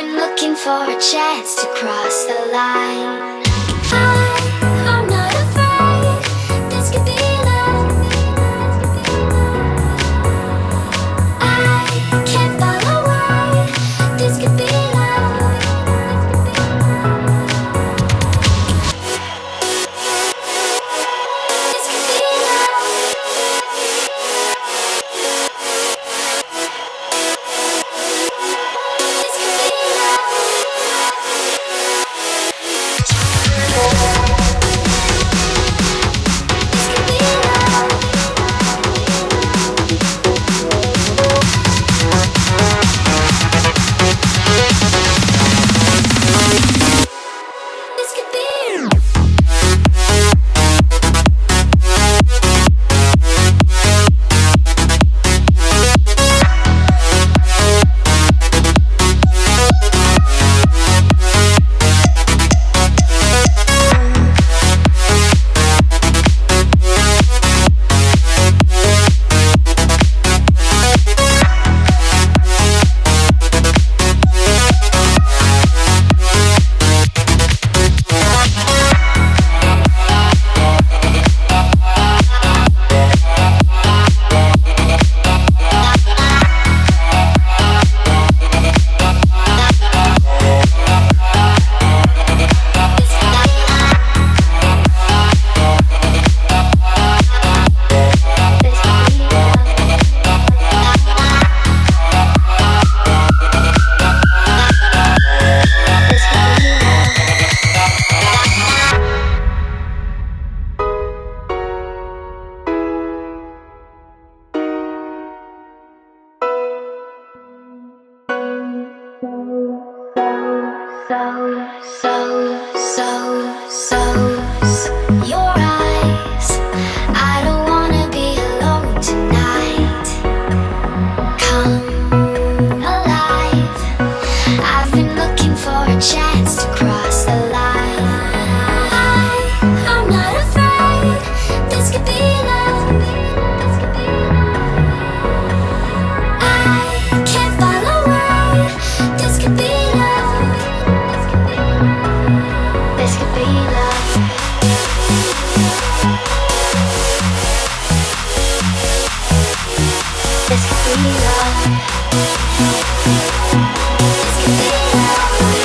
even looking for a chance to cross the line. so, so. Let's get it out. Let's get it.